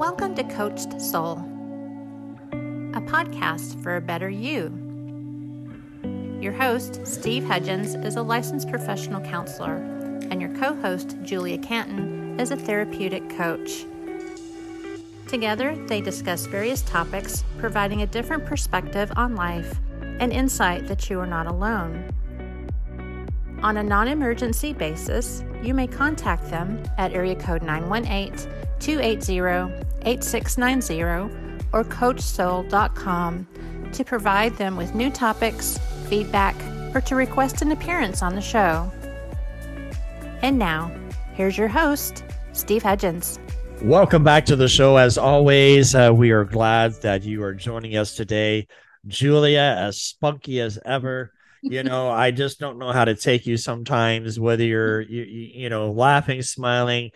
Welcome to Coached Soul, a podcast for a better you. Your host, Steve Hudgens, is a licensed professional counselor, and your co host, Julia Canton, is a therapeutic coach. Together, they discuss various topics, providing a different perspective on life and insight that you are not alone. On a non emergency basis, you may contact them at area code 918 280 8690 or coachsoul.com to provide them with new topics, feedback, or to request an appearance on the show. And now, here's your host, Steve Hudgens. Welcome back to the show. As always, uh, we are glad that you are joining us today. Julia, as spunky as ever. You know, I just don't know how to take you sometimes, whether you're, you, you know, laughing, smiling,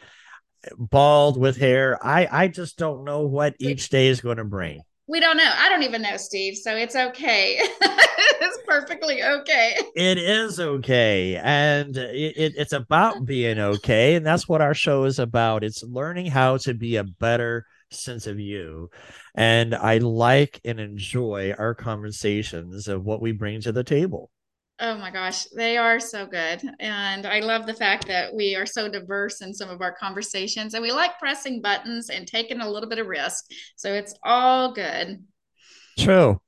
bald with hair. I, I just don't know what each day is going to bring. We don't know. I don't even know, Steve. So it's okay. it's perfectly okay. It is okay. And it, it, it's about being okay. And that's what our show is about. It's learning how to be a better sense of you. And I like and enjoy our conversations of what we bring to the table. Oh my gosh, they are so good. And I love the fact that we are so diverse in some of our conversations and we like pressing buttons and taking a little bit of risk. So it's all good. True.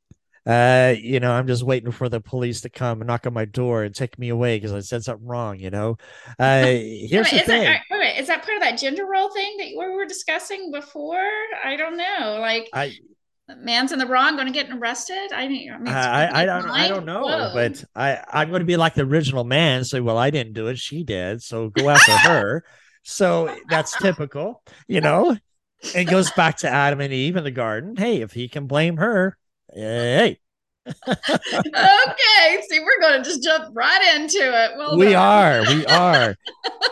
Uh, you know, I'm just waiting for the police to come and knock on my door and take me away because I said something wrong, you know. Uh here's the thing. That, wait, is that part of that gender role thing that we were discussing before? I don't know. Like I man's in the wrong going to get arrested? I mean i, mean, I, I don't i don't know Whoa. but i i'm going to be like the original man say well i didn't do it she did so go after her. So that's typical you know? It goes back to adam and eve in the garden. Hey if he can blame her hey okay, see, we're going to just jump right into it. Well, we done. are, we are.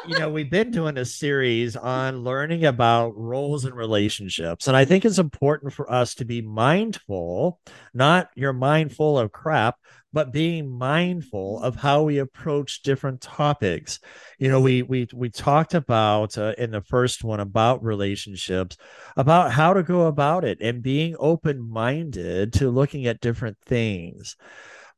you know, we've been doing a series on learning about roles and relationships, and I think it's important for us to be mindful, not you're mindful of crap, but being mindful of how we approach different topics. You know, we we we talked about uh, in the first one about relationships, about how to go about it and being open-minded to looking at different things.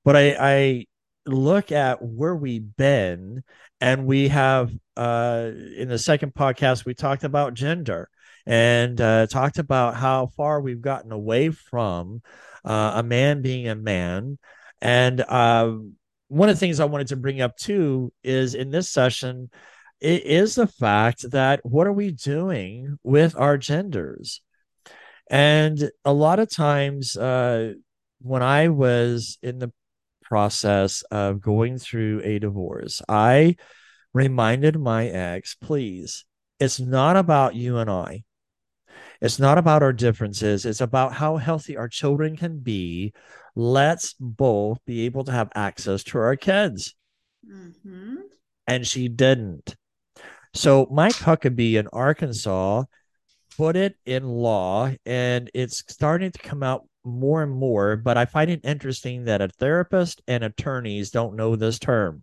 But I I look at where we've been and we have uh in the second podcast we talked about gender and uh, talked about how far we've gotten away from uh, a man being a man and uh, one of the things I wanted to bring up too is in this session, it is the fact that what are we doing with our genders? And a lot of times, uh, when I was in the process of going through a divorce, I reminded my ex, please, it's not about you and I. It's not about our differences. It's about how healthy our children can be let's both be able to have access to our kids. Mm-hmm. And she didn't. So Mike Huckabee in Arkansas put it in law, and it's starting to come out more and more. But I find it interesting that a therapist and attorneys don't know this term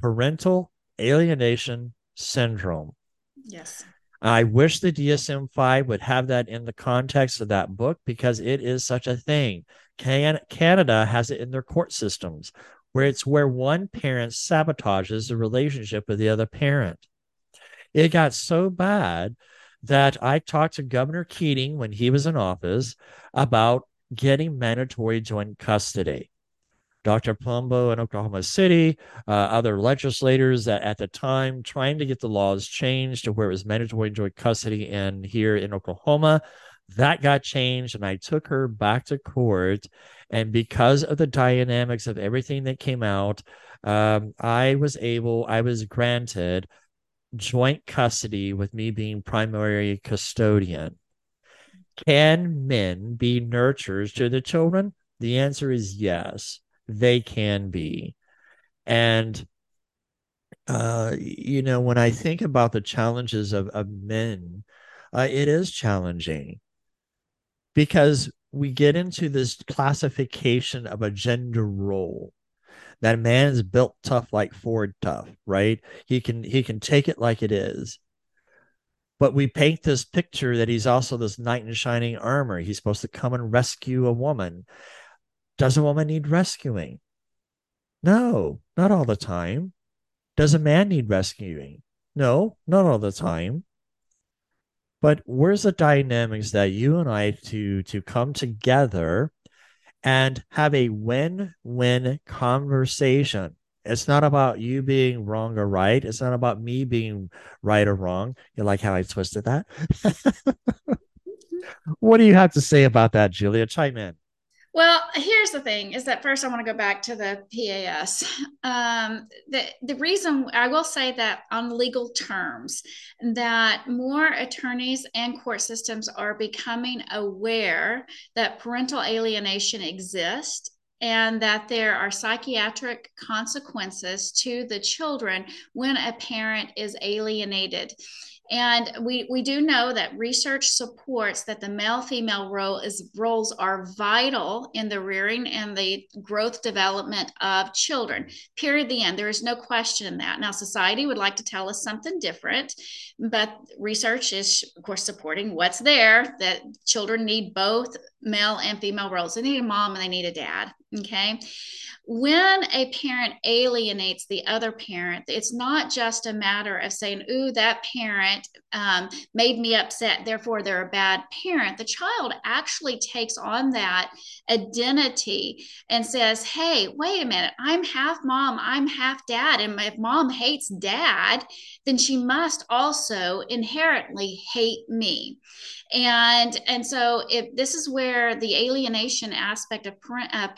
parental alienation syndrome. Yes. I wish the DSM 5 would have that in the context of that book because it is such a thing. Can- Canada has it in their court systems where it's where one parent sabotages the relationship with the other parent. It got so bad that I talked to Governor Keating when he was in office about getting mandatory joint custody. Dr. Palumbo in Oklahoma City, uh, other legislators that at the time trying to get the laws changed to where it was mandatory joint custody in here in Oklahoma that got changed and I took her back to court. And because of the dynamics of everything that came out, um, I was able, I was granted joint custody with me being primary custodian. Can men be nurturers to the children? The answer is yes, they can be. And uh, you know, when I think about the challenges of, of men, uh, it is challenging because we get into this classification of a gender role that man is built tough like ford tough right he can he can take it like it is but we paint this picture that he's also this knight in shining armor. He's supposed to come and rescue a woman. Does a woman need rescuing? No, not all the time. Does a man need rescuing? No, not all the time. But where's the dynamics that you and I to to come together and have a win-win conversation? It's not about you being wrong or right. It's not about me being right or wrong. You like how I twisted that? Mm-hmm. what do you have to say about that, Julia? Chime in. Well, here's the thing is that first I want to go back to the PAS. Um, the, the reason I will say that on legal terms, that more attorneys and court systems are becoming aware that parental alienation exists and that there are psychiatric consequences to the children when a parent is alienated. And we, we do know that research supports that the male female role is roles are vital in the rearing and the growth development of children. Period. The end. There is no question in that. Now, society would like to tell us something different, but research is, of course, supporting what's there that children need both male and female roles. They need a mom and they need a dad. Okay when a parent alienates the other parent, it's not just a matter of saying, Ooh, that parent um, made me upset, therefore they're a bad parent. The child actually takes on that identity and says, Hey, wait a minute, I'm half mom, I'm half dad. And if mom hates dad, then she must also inherently hate me and and so if this is where the alienation aspect of parent, uh,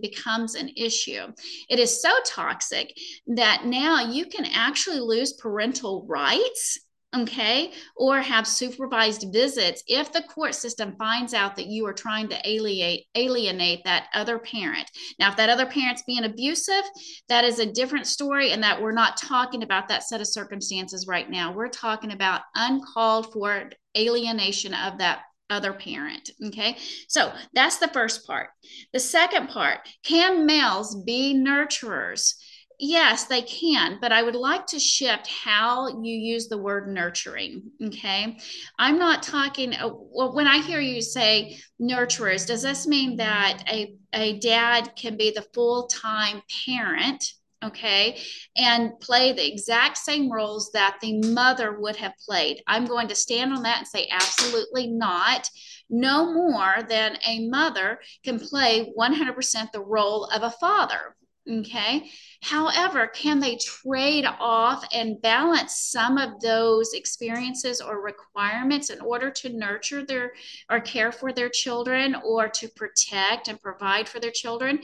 becomes an issue. It is so toxic that now you can actually lose parental rights okay or have supervised visits if the court system finds out that you are trying to alienate alienate that other parent. Now if that other parent's being abusive that is a different story and that we're not talking about that set of circumstances right now. We're talking about uncalled for alienation of that other parent. Okay. So that's the first part. The second part can males be nurturers? Yes, they can, but I would like to shift how you use the word nurturing. Okay. I'm not talking, uh, well, when I hear you say nurturers, does this mean that a, a dad can be the full time parent? Okay, and play the exact same roles that the mother would have played. I'm going to stand on that and say, absolutely not. No more than a mother can play 100% the role of a father. Okay. However, can they trade off and balance some of those experiences or requirements in order to nurture their or care for their children or to protect and provide for their children?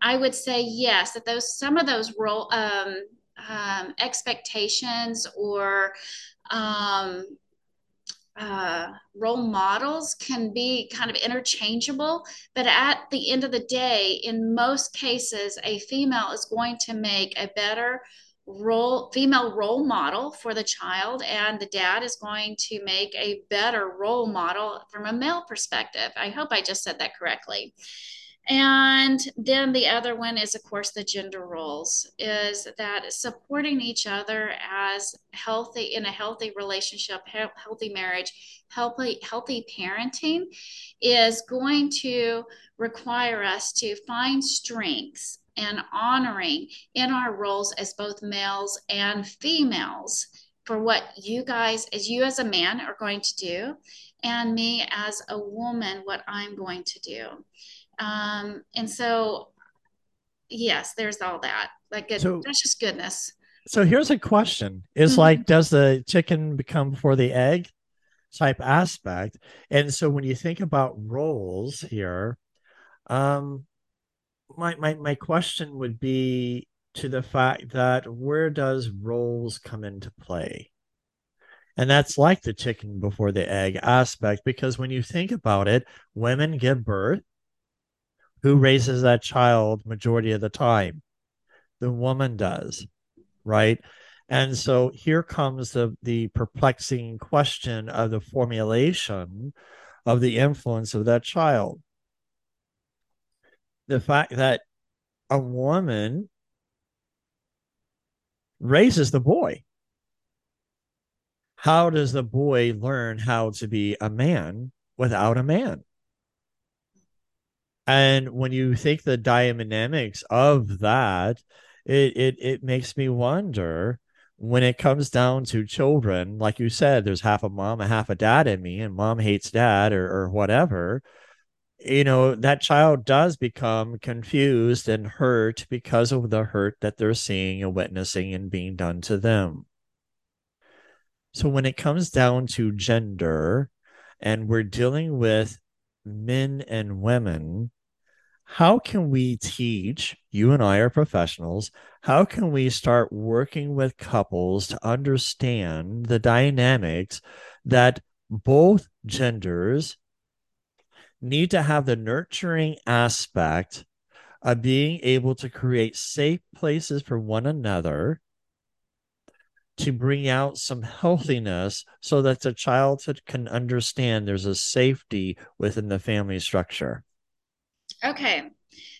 I would say yes, that those some of those role um, um, expectations or um, uh, role models can be kind of interchangeable, but at the end of the day, in most cases, a female is going to make a better role female role model for the child and the dad is going to make a better role model from a male perspective. I hope i just said that correctly and then the other one is, of course, the gender roles, is that supporting each other as healthy in a healthy relationship, healthy marriage, healthy, healthy parenting is going to require us to find strengths and honoring in our roles as both males and females for what you guys, as you as a man, are going to do, and me as a woman, what I'm going to do. Um, and so, yes, there's all that. Like, good, so, that's just goodness. So here's a question: Is mm-hmm. like, does the chicken become before the egg type aspect? And so when you think about roles here, um, my my my question would be to the fact that where does roles come into play? And that's like the chicken before the egg aspect, because when you think about it, women give birth, who raises that child majority of the time? The woman does, right? And so here comes the the perplexing question of the formulation of the influence of that child. The fact that a woman raises the boy. how does the boy learn how to be a man without a man? And when you think the dynamics of that, it it it makes me wonder when it comes down to children, like you said, there's half a mom and half a dad in me, and mom hates dad or, or whatever. You know, that child does become confused and hurt because of the hurt that they're seeing and witnessing and being done to them. So when it comes down to gender and we're dealing with men and women, how can we teach you and I are professionals? How can we start working with couples to understand the dynamics that both genders need to have the nurturing aspect of being able to create safe places for one another to bring out some healthiness so that the child can understand there's a safety within the family structure. Okay.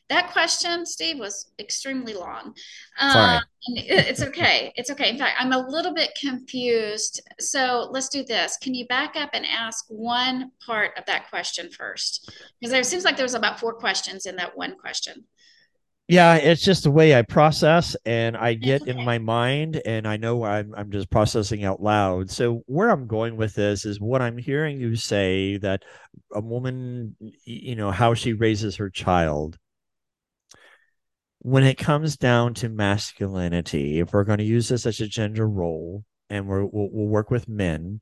That question, Steve, was extremely long. Sorry. Um, it's okay. It's okay. In fact, I'm a little bit confused. So let's do this. Can you back up and ask one part of that question first? Because there seems like there was about four questions in that one question. Yeah, it's just the way I process and I get okay. in my mind and I know I'm I'm just processing out loud. So where I'm going with this is what I'm hearing you say that a woman you know how she raises her child when it comes down to masculinity, if we're going to use this as a gender role and we're, we'll, we'll work with men,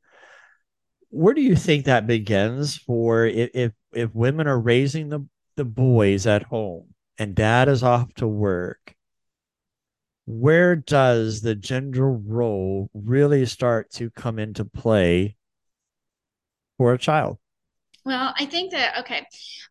where do you think that begins for if, if, if women are raising the, the boys at home and dad is off to work? Where does the gender role really start to come into play for a child? Well, I think that okay.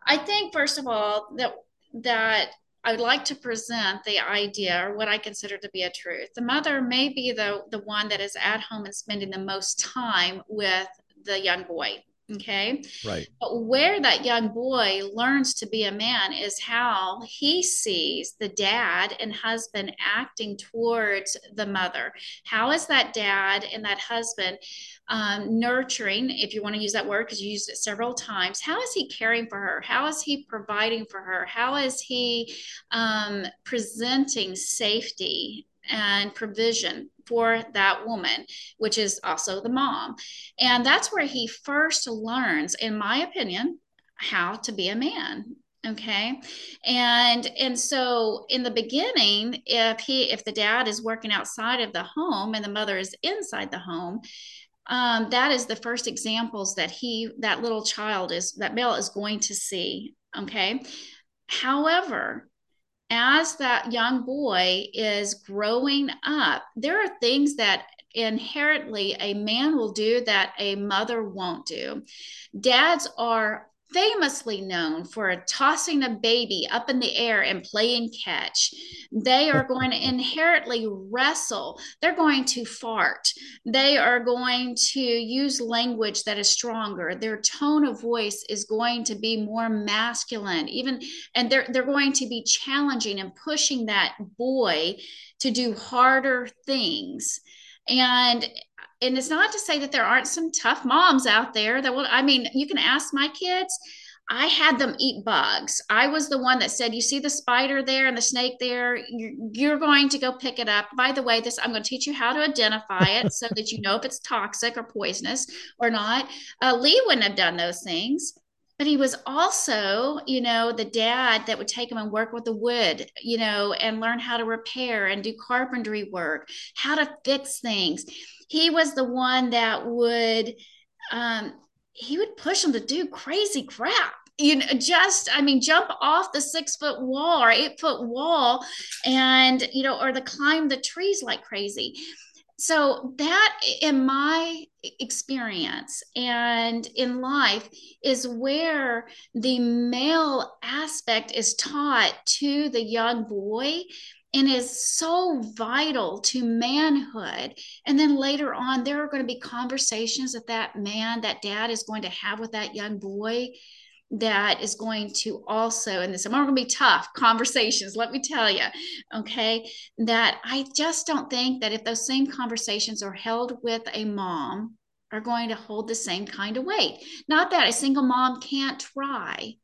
I think first of all that that I would like to present the idea or what I consider to be a truth. The mother may be the, the one that is at home and spending the most time with the young boy. Okay. Right. But where that young boy learns to be a man is how he sees the dad and husband acting towards the mother. How is that dad and that husband um, nurturing, if you want to use that word, because you used it several times. How is he caring for her? How is he providing for her? How is he um, presenting safety and provision for that woman, which is also the mom? And that's where he first learns, in my opinion, how to be a man okay and and so in the beginning if he if the dad is working outside of the home and the mother is inside the home um, that is the first examples that he that little child is that male is going to see okay however as that young boy is growing up there are things that inherently a man will do that a mother won't do. Dads are famously known for tossing a baby up in the air and playing catch. They are going to inherently wrestle. They're going to fart. They are going to use language that is stronger. Their tone of voice is going to be more masculine, even, and they're, they're going to be challenging and pushing that boy to do harder things. And and it's not to say that there aren't some tough moms out there that will i mean you can ask my kids. I had them eat bugs. I was the one that said you see the spider there and the snake there? You're, going to go pick it up. By the way this i'm going to teach you how to identify it so that you know if it's toxic or poisonous or not. Uh, lee wouldn't have done those things but he was also, you know, the dad that would take him and work with the wood, you know, and learn how to repair and do carpentry work, how to fix things. He was the one that would, um, he would push him to do crazy crap. You know just i mean jump off the six foot wall or eight foot wall and you know or the climb the trees like crazy. So that in my experience and in life is where the male aspect is taught to the young boy and is so vital to manhood. And then later on, there are going to be conversations that that man, that dad is going to have with that young boy that is going to also, and this are going to be tough conversations, let me tell you, okay, that I just don't think that if those same conversations are held with a mom are going to hold the same kind of weight. Not that a single mom can't try,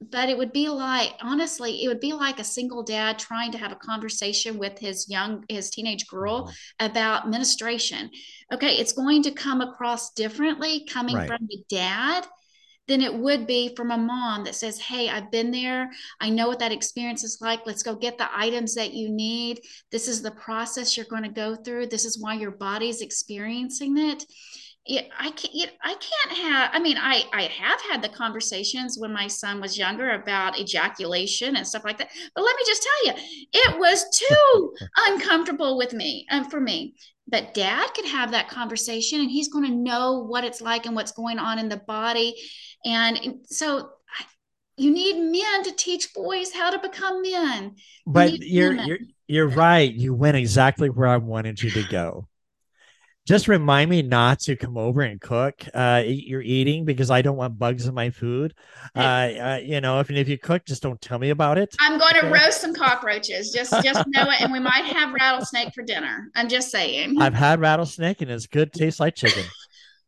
but it would be like honestly it would be like a single dad trying to have a conversation with his young his teenage girl mm-hmm. about menstruation okay it's going to come across differently coming right. from the dad than it would be from a mom that says, Hey, I've been there. I know what that experience is like. Let's go get the items that you need. This is the process you're going to go through. This is why your body's experiencing it it, I can't. It, I can't have. I mean, I I have had the conversations when my son was younger about ejaculation and stuff like that. But let me just tell you, it was too uncomfortable with me and for me. But Dad could have that conversation, and he's going to know what it's like and what's going on in the body, and so you need men to teach boys how to become men. But you you're, you're you're right. You went exactly where I wanted you to go just remind me not to come over and cook uh eat your eating because i don't want bugs in my food. Uh, uh, you know if, if you cook just don't tell me about it. I'm going to roast some cockroaches. Just just know it and we might have rattlesnake for dinner. I'm just saying. I've had rattlesnake and it's good tastes like chicken.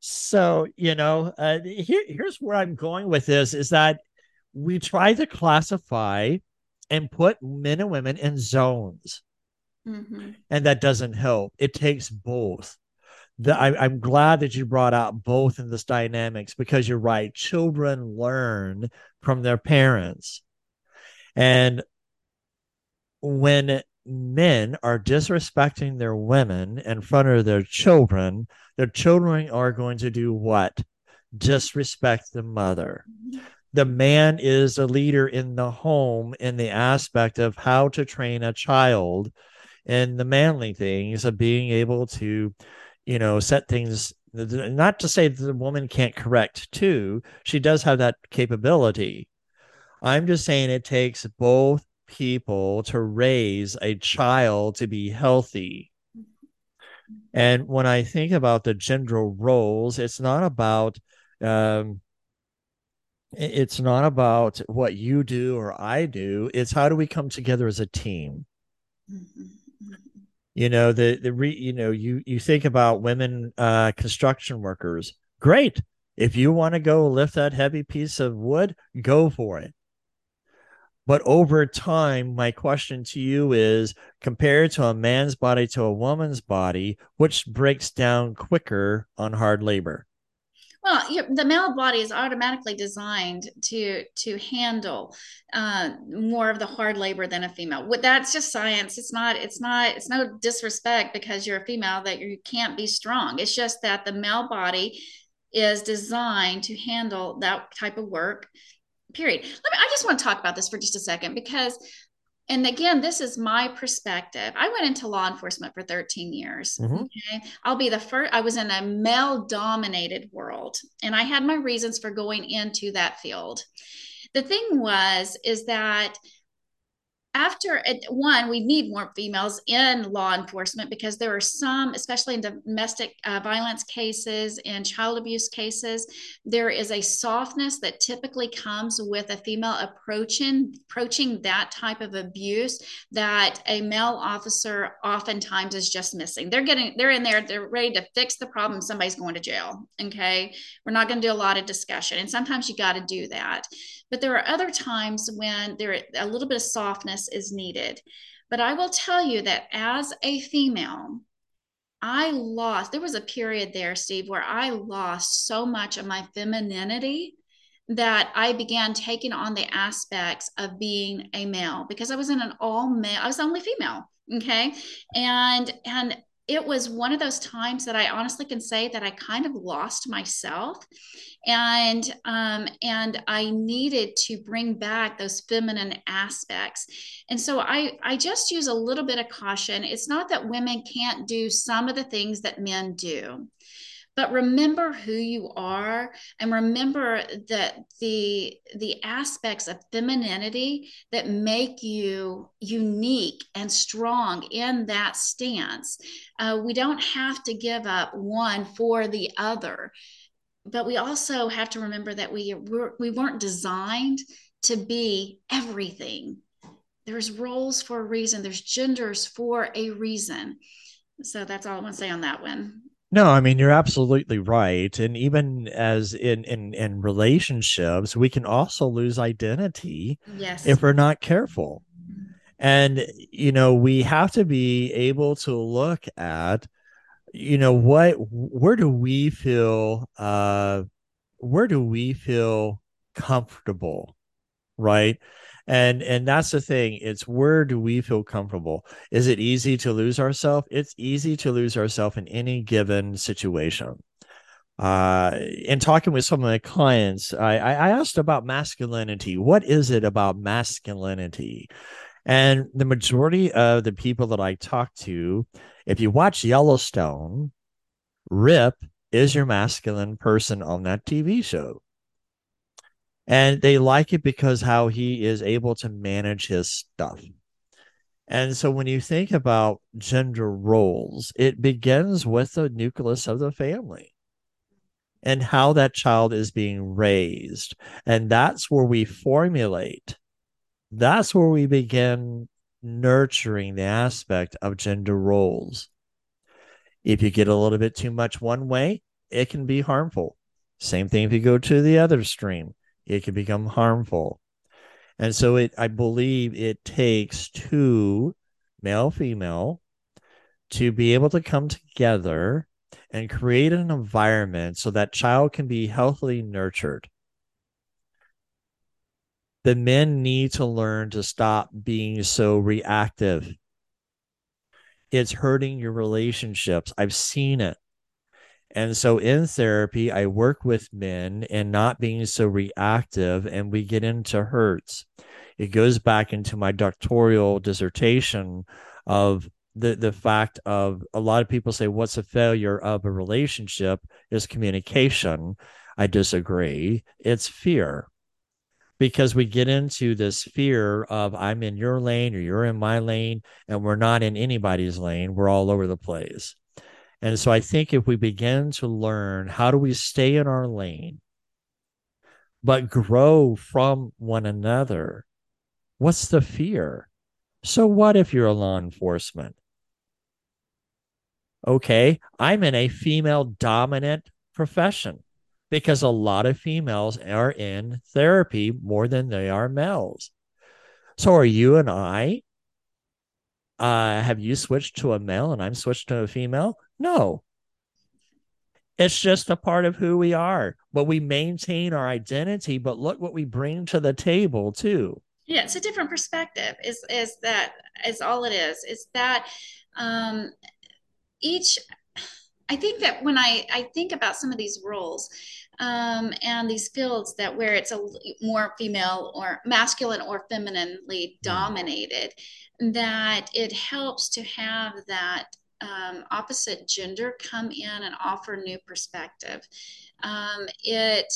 So you know uh here, here's where i'm going with this is that we try to classify and put men and women in zones. Mm-hmm. and that doesn't help. It takes both the, I, I'm glad that you brought out both in this dynamics because you're right. Children learn from their parents. And when men are disrespecting their women in front of their children, their children are going to do what? Disrespect the mother. The man is a leader in the home in the aspect of how to train a child in the manly things of being able to you know, set things not to say that the woman can't correct too. She does have that capability. I'm just saying it takes both people to raise a child to be healthy. And when I think about the gender roles, it's not about um, it's not about what you do or I do. It's how do we come together as a team. Mm-hmm you know the the re, you know you you think about women uh construction workers. Great. If you want to go lift that heavy piece of wood go for it. But over time my question to you is compared to a man's body to a woman's body which breaks down quicker on hard labor well, the male body is automatically designed to to handle uh, more of the hard labor than a female. That's just science. It's not. It's not. It's no disrespect because you're a female that you can't be strong. It's just that the male body is designed to handle that type of work. Period. Let me. I just want to talk about this for just a second because and again this is my perspective. I went into law enforcement for 13 years mm-hmm. okay? I'll be the first i was in a male dominated world and i had my reasons for going into that field. The thing was is that after one, we need more females in law enforcement because there are some, especially in domestic uh, violence cases and child abuse cases, there is a softness that typically comes with a female approaching approaching that type of abuse that a male officer oftentimes is just missing. They're getting they're in there, they're ready to fix the problem. Somebody's going to jail. Okay, we're not going to do a lot of discussion, and sometimes you got to do that. But there are other times when there a little bit of softness is needed. But I will tell you that as a female, I lost, there was a period there, Steve, where I lost so much of my femininity that I began taking on the aspects of being a male because I was in an all male, I was the only female. Okay. And, and it was one of those times that I honestly can say that I kind of lost myself and um, and I needed to bring back those feminine aspects. And so I I just use a little bit of caution. It's not that women can't do some of the things that men do but remember who you are and remember that the the aspects of femininity that make you unique and strong in that stance. Uh, we don't have to give up one for the other but we also have to remember that we we weren't designed to be everything. There's roles for a reason. There's genders for a reason. So that's all i want to say on that one No, I mean you're absolutely right. And even as in in in relationships, we can also lose identity Yes. if we're not careful. And you know, we have to be able to look at you know what where do we feel uh where do we feel comfortable, right? And and that's the thing. It's where do we feel comfortable? Is it easy to lose ourselves? It's easy to lose ourselves in any given situation. Uh, in talking with some of my clients, I, I asked about masculinity. What is it about masculinity? And the majority of the people that I talk to, if you watch Yellowstone, Rip is your masculine person on that TV show and they like it because how he is able to manage his stuff. And so when you think about gender roles, it begins with the nucleus of the family and how that child is being raised. And that's where we formulate, that's where we begin nurturing the aspect of gender roles. If you get a little bit too much one way, it can be harmful. Same thing if you go to the other stream it can become harmful. And so it I believe it takes two male female to be able to come together and create an environment so that child can be healthily nurtured. The men need to learn to stop being so reactive. It's hurting your relationships. I've seen it. And so in therapy, I work with men and not being so reactive, and we get into hurts. It goes back into my doctoral dissertation of the, the fact of a lot of people say, What's a failure of a relationship? Is communication. I disagree. It's fear because we get into this fear of I'm in your lane or you're in my lane, and we're not in anybody's lane. We're all over the place. And so I think if we begin to learn how do we stay in our lane, but grow from one another, what's the fear? So, what if you're a law enforcement? Okay, I'm in a female dominant profession because a lot of females are in therapy more than they are males. So, are you and I? Uh, have you switched to a male and I'm switched to a female? No. It's just a part of who we are, but we maintain our identity. But look what we bring to the table, too. Yeah, it's a different perspective. Is is that is all it is? Is that um, each? I think that when I I think about some of these roles, um, and these fields that where it's a more female or masculine or femininely dominated, that it helps to have that um, opposite gender come in and offer new perspective. Um, it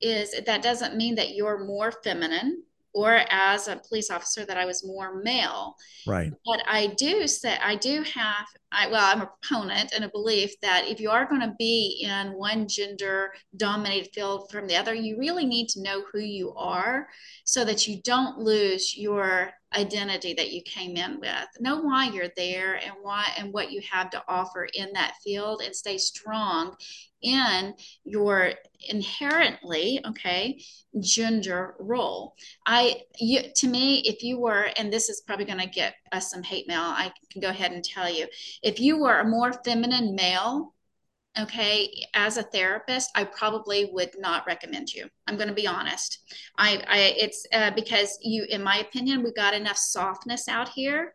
is that doesn't mean that you're more feminine or as a police officer that I was more male. Right. But I do say I do have I well I'm a proponent and a belief that if you are going to be in one gender dominated field from the other, you really need to know who you are so that you don't lose your identity that you came in with. Know why you're there and why and what you have to offer in that field and stay strong in your inherently okay gender role. I you to me if you were and this is probably going to get us some hate mail i can go ahead and tell you. If you were a more feminine male okay as a therapist i probably would not recommend you. I'm going to be honest. I, I it's uh, because you in my opinion we got enough softness out here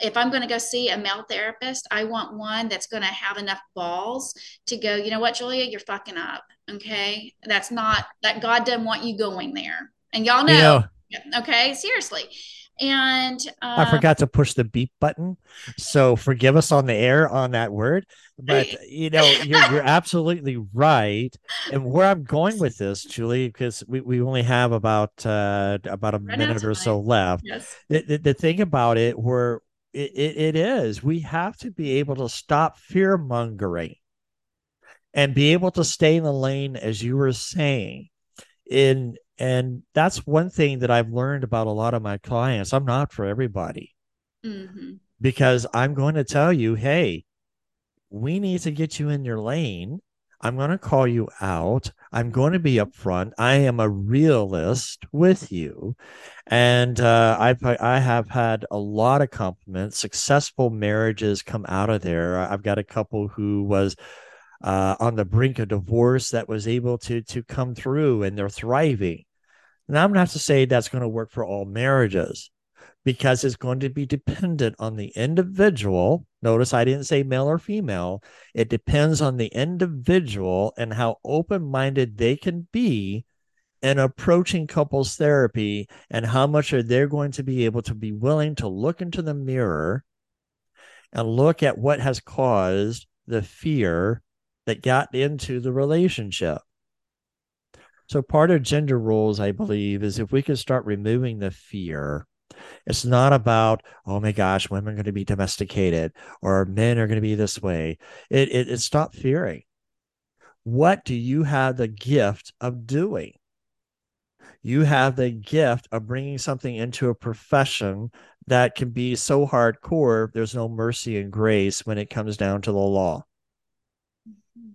if i'm going to go see a male therapist i want one that's going to have enough balls to go you know what julia you're fucking up okay that's not that god doesn't want you going there and y'all know, you know okay seriously and uh, I forgot to push the beep button. So forgive us on the air on that word. But you know, you're you're absolutely right. And where I'm going with this, Julie, because we, we only have about uh about a right minute or so left. Yes. The, the, the thing about it where it, it, it is we have to be able to stop fear mongering and be able to stay in the lane as you were saying in and that's one thing that I've learned about a lot of my clients. I'm not for everybody mm-hmm. because I'm going to tell you, hey, we need to get you in your lane. I'm going to call you out. I'm going to be upfront. I am a realist with you. And uh, I've, I have had a lot of compliments. Successful marriages come out of there. I've got a couple who was uh, on the brink of divorce that was able to to come through and they're thriving. Now I'm not to say that's going to work for all marriages because it's going to be dependent on the individual. Notice I didn't say male or female. It depends on the individual and how open minded they can be in approaching couples therapy and how much are they going to be able to be willing to look into the mirror and look at what has caused the fear that got into the relationship. So, part of gender roles, I believe, is if we could start removing the fear it's not about, oh my gosh, women are going to be domesticated or men are going to be this way. It, it, it stop fearing. What do you have the gift of doing? You have the gift of bringing something into a profession that can be so hardcore, there's no mercy and grace when it comes down to the law mm-hmm.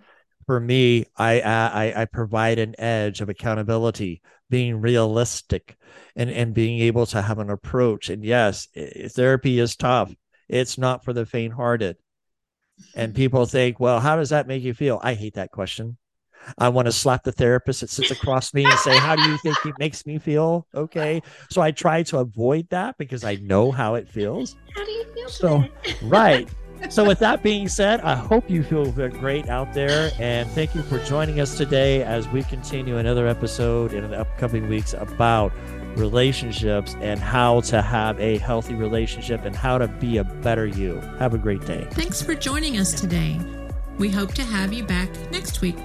for me, I, I I provide an edge of accountability, being realistic, and and being able to have an approach. And yes, therapy is tough. It's not for the faint-hearted. And hmm. people think, well, how does that make you feel? I hate that question. I want to slap the therapist that sits across me and say, How do you think it makes me feel? Okay. So I try to avoid that because I know how it feels. How do you feel? So, right so with that being said, I hope you feel great out there, and thank you for joining us today as we continue another episode in the upcoming weeks about relationships and how to have a healthy relationship and how to be a better you. Have a great day. Thanks for joining us today. We hope to have you back next week.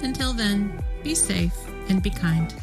Until then, be safe and be kind.